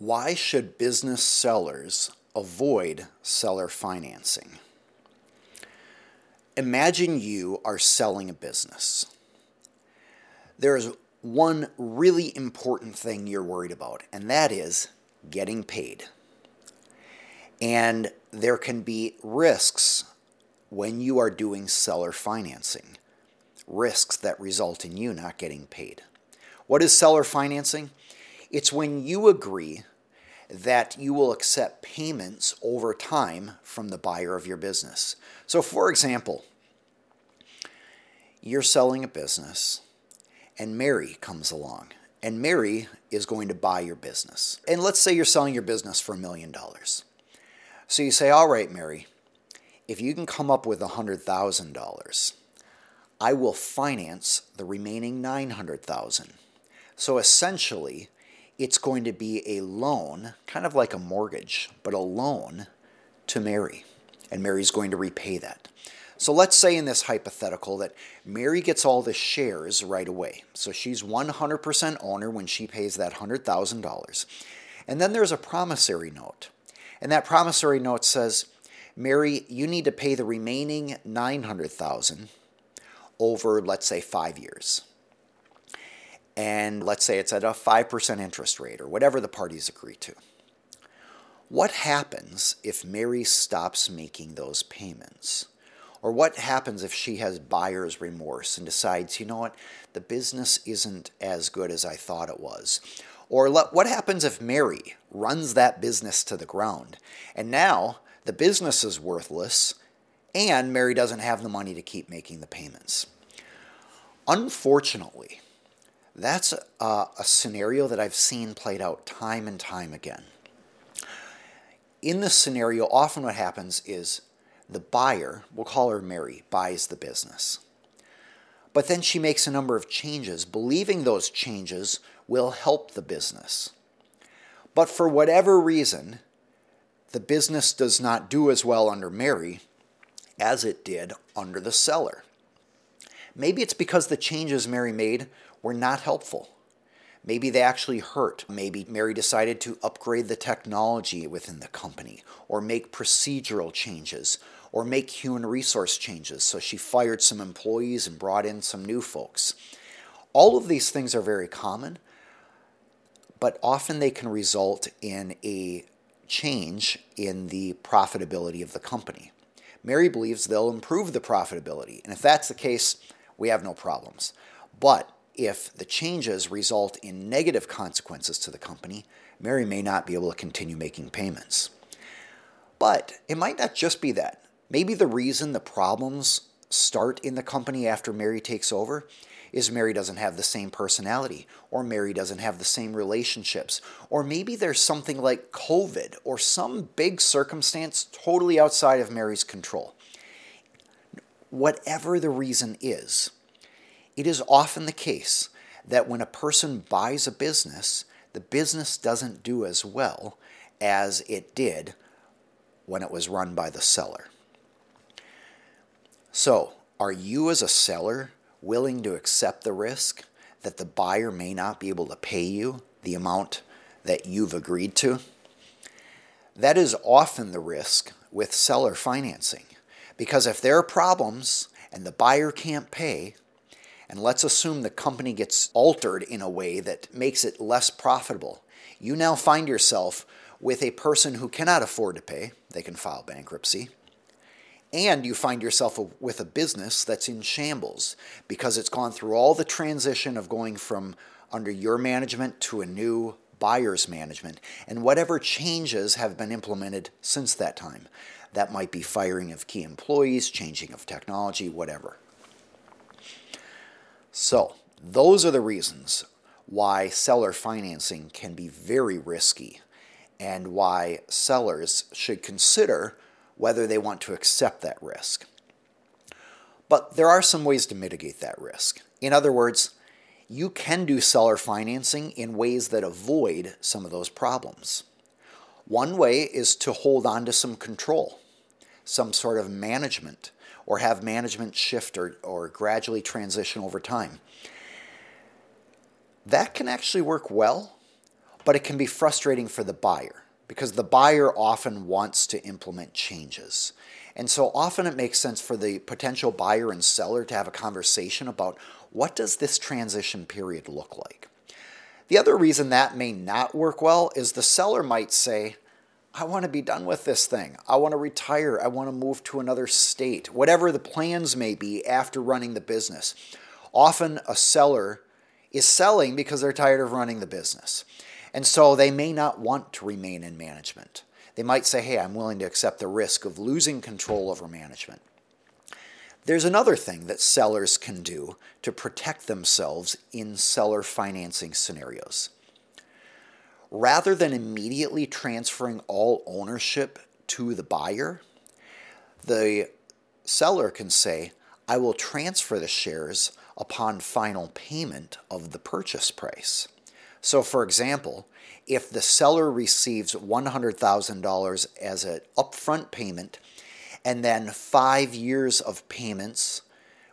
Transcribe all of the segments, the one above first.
Why should business sellers avoid seller financing? Imagine you are selling a business. There's one really important thing you're worried about, and that is getting paid. And there can be risks when you are doing seller financing, risks that result in you not getting paid. What is seller financing? It's when you agree that you will accept payments over time from the buyer of your business. So, for example, you're selling a business and Mary comes along and Mary is going to buy your business. And let's say you're selling your business for a million dollars. So you say, All right, Mary, if you can come up with a $100,000, I will finance the remaining 900,000. So essentially, it's going to be a loan, kind of like a mortgage, but a loan to Mary. And Mary's going to repay that. So let's say in this hypothetical that Mary gets all the shares right away. So she's 100% owner when she pays that $100,000. And then there's a promissory note. And that promissory note says, Mary, you need to pay the remaining 900,000 over let's say 5 years and let's say it's at a 5% interest rate or whatever the parties agree to. What happens if Mary stops making those payments? Or what happens if she has buyer's remorse and decides, you know what, the business isn't as good as I thought it was? Or what happens if Mary runs that business to the ground and now the business is worthless and Mary doesn't have the money to keep making the payments? Unfortunately, that's a, a scenario that I've seen played out time and time again. In this scenario, often what happens is the buyer, we'll call her Mary, buys the business. But then she makes a number of changes, believing those changes will help the business. But for whatever reason, the business does not do as well under Mary as it did under the seller. Maybe it's because the changes Mary made were not helpful. Maybe they actually hurt. Maybe Mary decided to upgrade the technology within the company or make procedural changes or make human resource changes. So she fired some employees and brought in some new folks. All of these things are very common, but often they can result in a change in the profitability of the company. Mary believes they'll improve the profitability, and if that's the case, we have no problems. But if the changes result in negative consequences to the company, Mary may not be able to continue making payments. But it might not just be that. Maybe the reason the problems start in the company after Mary takes over is Mary doesn't have the same personality, or Mary doesn't have the same relationships, or maybe there's something like COVID or some big circumstance totally outside of Mary's control. Whatever the reason is, it is often the case that when a person buys a business, the business doesn't do as well as it did when it was run by the seller. So, are you as a seller willing to accept the risk that the buyer may not be able to pay you the amount that you've agreed to? That is often the risk with seller financing because if there are problems and the buyer can't pay, and let's assume the company gets altered in a way that makes it less profitable. You now find yourself with a person who cannot afford to pay, they can file bankruptcy. And you find yourself with a business that's in shambles because it's gone through all the transition of going from under your management to a new buyer's management, and whatever changes have been implemented since that time. That might be firing of key employees, changing of technology, whatever. So, those are the reasons why seller financing can be very risky and why sellers should consider whether they want to accept that risk. But there are some ways to mitigate that risk. In other words, you can do seller financing in ways that avoid some of those problems. One way is to hold on to some control, some sort of management or have management shift or, or gradually transition over time. That can actually work well, but it can be frustrating for the buyer because the buyer often wants to implement changes. And so often it makes sense for the potential buyer and seller to have a conversation about what does this transition period look like? The other reason that may not work well is the seller might say, I want to be done with this thing. I want to retire. I want to move to another state. Whatever the plans may be after running the business. Often a seller is selling because they're tired of running the business. And so they may not want to remain in management. They might say, hey, I'm willing to accept the risk of losing control over management. There's another thing that sellers can do to protect themselves in seller financing scenarios. Rather than immediately transferring all ownership to the buyer, the seller can say, I will transfer the shares upon final payment of the purchase price. So, for example, if the seller receives $100,000 as an upfront payment and then five years of payments,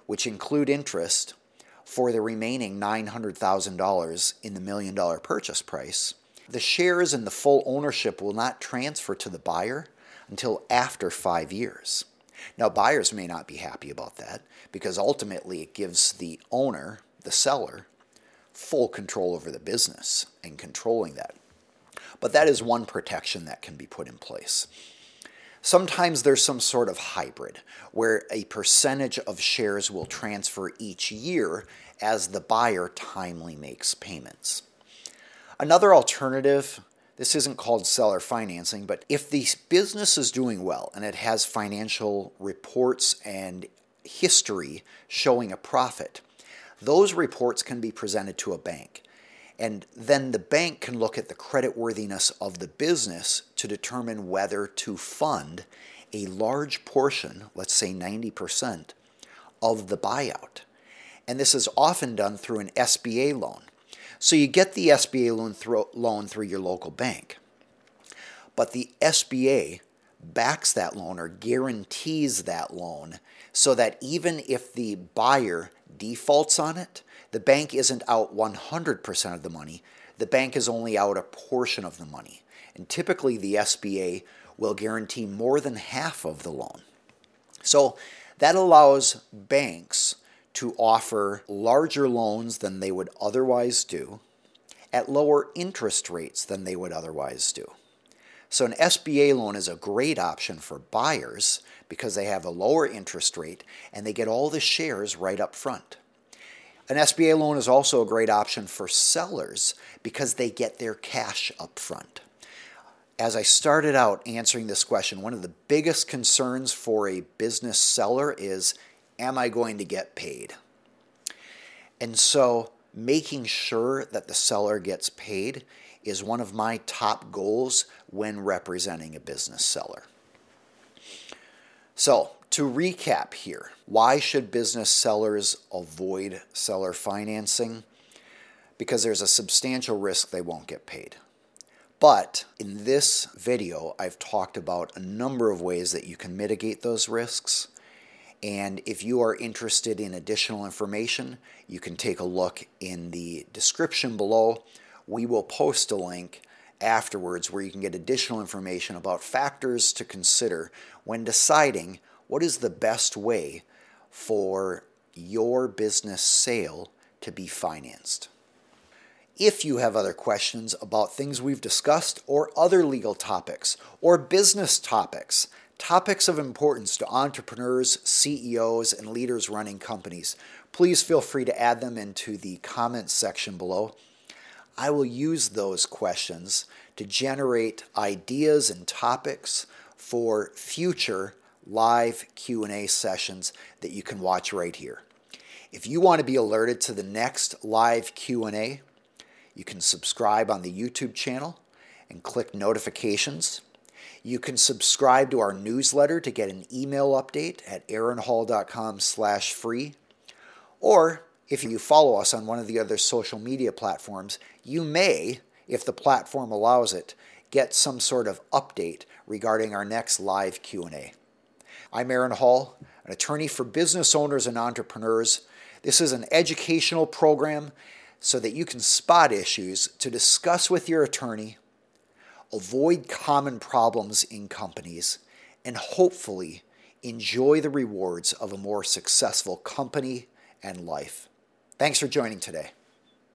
which include interest, for the remaining $900,000 in the million dollar purchase price, the shares and the full ownership will not transfer to the buyer until after five years. Now, buyers may not be happy about that because ultimately it gives the owner, the seller, full control over the business and controlling that. But that is one protection that can be put in place. Sometimes there's some sort of hybrid where a percentage of shares will transfer each year as the buyer timely makes payments. Another alternative, this isn't called seller financing, but if the business is doing well and it has financial reports and history showing a profit, those reports can be presented to a bank. And then the bank can look at the creditworthiness of the business to determine whether to fund a large portion, let's say 90%, of the buyout. And this is often done through an SBA loan. So you get the SBA loan through, loan through your local bank. But the SBA backs that loan or guarantees that loan so that even if the buyer defaults on it, the bank isn't out 100% of the money. The bank is only out a portion of the money. And typically, the SBA will guarantee more than half of the loan. So that allows banks to offer larger loans than they would otherwise do at lower interest rates than they would otherwise do. So, an SBA loan is a great option for buyers because they have a lower interest rate and they get all the shares right up front. An SBA loan is also a great option for sellers because they get their cash up front. As I started out answering this question, one of the biggest concerns for a business seller is am I going to get paid? And so making sure that the seller gets paid is one of my top goals when representing a business seller. So, to recap here, why should business sellers avoid seller financing? Because there's a substantial risk they won't get paid. But in this video, I've talked about a number of ways that you can mitigate those risks and if you are interested in additional information, you can take a look in the description below. We will post a link afterwards where you can get additional information about factors to consider when deciding what is the best way for your business sale to be financed. If you have other questions about things we've discussed or other legal topics or business topics, topics of importance to entrepreneurs, CEOs, and leaders running companies, please feel free to add them into the comments section below. I will use those questions to generate ideas and topics for future live Q&A sessions that you can watch right here. If you want to be alerted to the next live Q&A, you can subscribe on the YouTube channel and click notifications you can subscribe to our newsletter to get an email update at aaronhall.com slash free. Or if you follow us on one of the other social media platforms, you may, if the platform allows it, get some sort of update regarding our next live Q&A. I'm Aaron Hall, an attorney for business owners and entrepreneurs. This is an educational program so that you can spot issues to discuss with your attorney, avoid common problems in companies, and hopefully enjoy the rewards of a more successful company and life. Thanks for joining today.